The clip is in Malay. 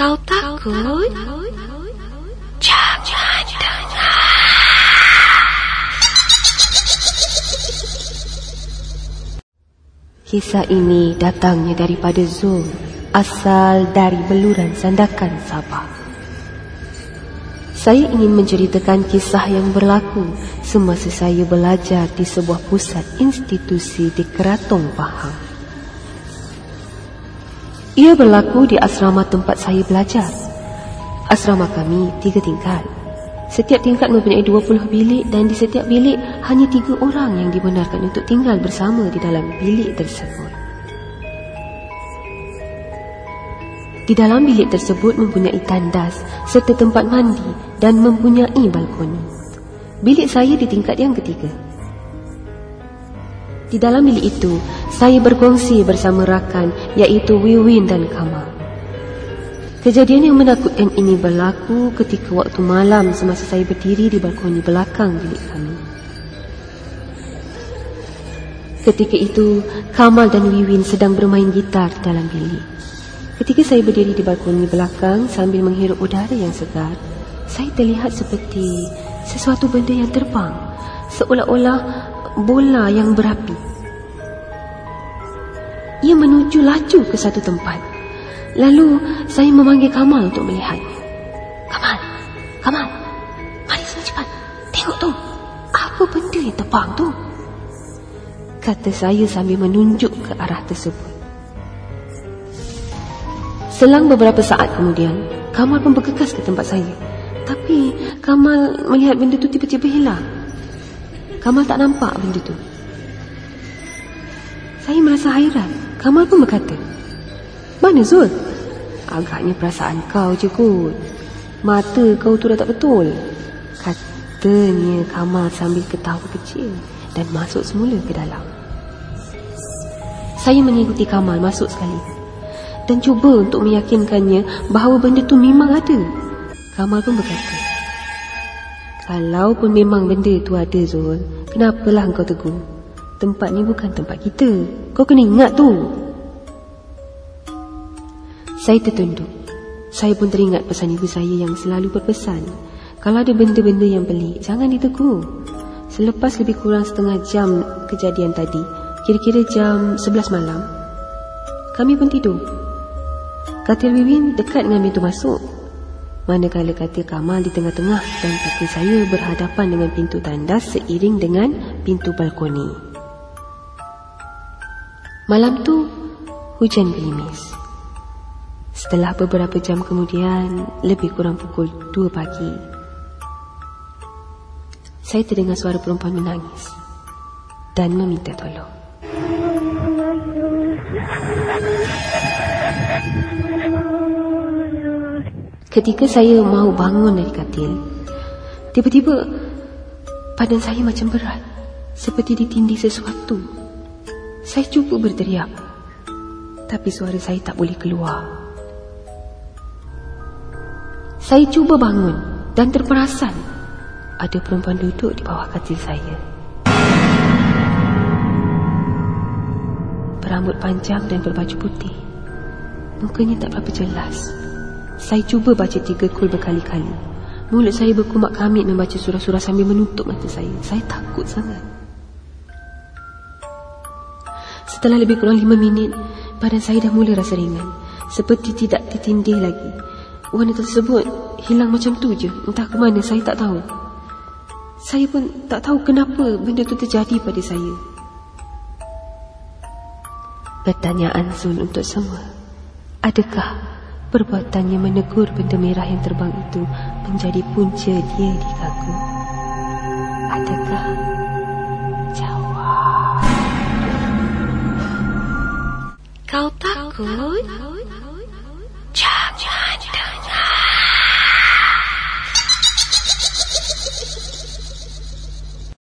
Kau takut? Jangan dengar. Kisah ini datangnya daripada Zul, asal dari beluran Sandakan Sabah. Saya ingin menceritakan kisah yang berlaku semasa saya belajar di sebuah pusat institusi di Keratong Pahang. Ia berlaku di asrama tempat saya belajar. Asrama kami tiga tingkat. Setiap tingkat mempunyai 20 bilik dan di setiap bilik hanya tiga orang yang dibenarkan untuk tinggal bersama di dalam bilik tersebut. Di dalam bilik tersebut mempunyai tandas serta tempat mandi dan mempunyai balkoni. Bilik saya di tingkat yang ketiga. Di dalam bilik itu, saya berkongsi bersama rakan iaitu Wiwin dan Kamal. Kejadian yang menakutkan ini berlaku ketika waktu malam semasa saya berdiri di balkoni belakang bilik kami. Ketika itu, Kamal dan Wiwin sedang bermain gitar dalam bilik. Ketika saya berdiri di balkoni belakang sambil menghirup udara yang segar, saya terlihat seperti sesuatu benda yang terbang, seolah-olah bola yang berapi. Ia menuju laju ke satu tempat. Lalu saya memanggil Kamal untuk melihat. Kamal, Kamal, mari sini cepat. Tengok tu, apa benda yang terbang tu? Kata saya sambil menunjuk ke arah tersebut. Selang beberapa saat kemudian, Kamal pun bergegas ke tempat saya. Tapi Kamal melihat benda tu tiba-tiba hilang. Kamal tak nampak benda tu. Saya merasa hairan. Kamal pun berkata, Mana Zul? Agaknya perasaan kau je kot. Mata kau tu dah tak betul. Katanya Kamal sambil ketawa kecil dan masuk semula ke dalam. Saya mengikuti Kamal masuk sekali dan cuba untuk meyakinkannya bahawa benda tu memang ada. Kamal pun berkata, Kalau pun memang benda tu ada Zul, kenapalah engkau tegur? Tempat ni bukan tempat kita. Kau kena ingat tu. Saya tertunduk. Saya pun teringat pesan ibu saya yang selalu berpesan. Kalau ada benda-benda yang pelik, jangan ditegur. Selepas lebih kurang setengah jam kejadian tadi, kira-kira jam 11 malam, kami pun tidur. Katil Wiwin dekat dengan pintu masuk. Manakala katil Kamal di tengah-tengah dan katil saya berhadapan dengan pintu tandas seiring dengan pintu balkoni. Malam tu hujan gerimis. Setelah beberapa jam kemudian, lebih kurang pukul 2 pagi, saya terdengar suara perempuan menangis dan meminta tolong. Ketika saya mau bangun dari katil, tiba-tiba badan saya macam berat, seperti ditindih sesuatu. Saya cuba berteriak Tapi suara saya tak boleh keluar. Saya cuba bangun Dan terperasan Ada perempuan duduk di bawah katil saya. Berambut panjang dan berbaju putih. Mukanya tak berapa jelas Saya cuba baca tiga kul berkali-kali Mulut saya berkumak kamit membaca surah-surah sambil menutup mata saya Saya takut sangat Setelah lebih kurang lima minit, badan saya dah mula rasa ringan. Seperti tidak ditindih lagi. Wanita tersebut hilang macam tu je. Entah ke mana, saya tak tahu. Saya pun tak tahu kenapa benda tu terjadi pada saya. Pertanyaan Zul untuk semua. Adakah perbuatannya menegur benda merah yang terbang itu menjadi punca dia diganggu? Adakah Kau takut? Jangan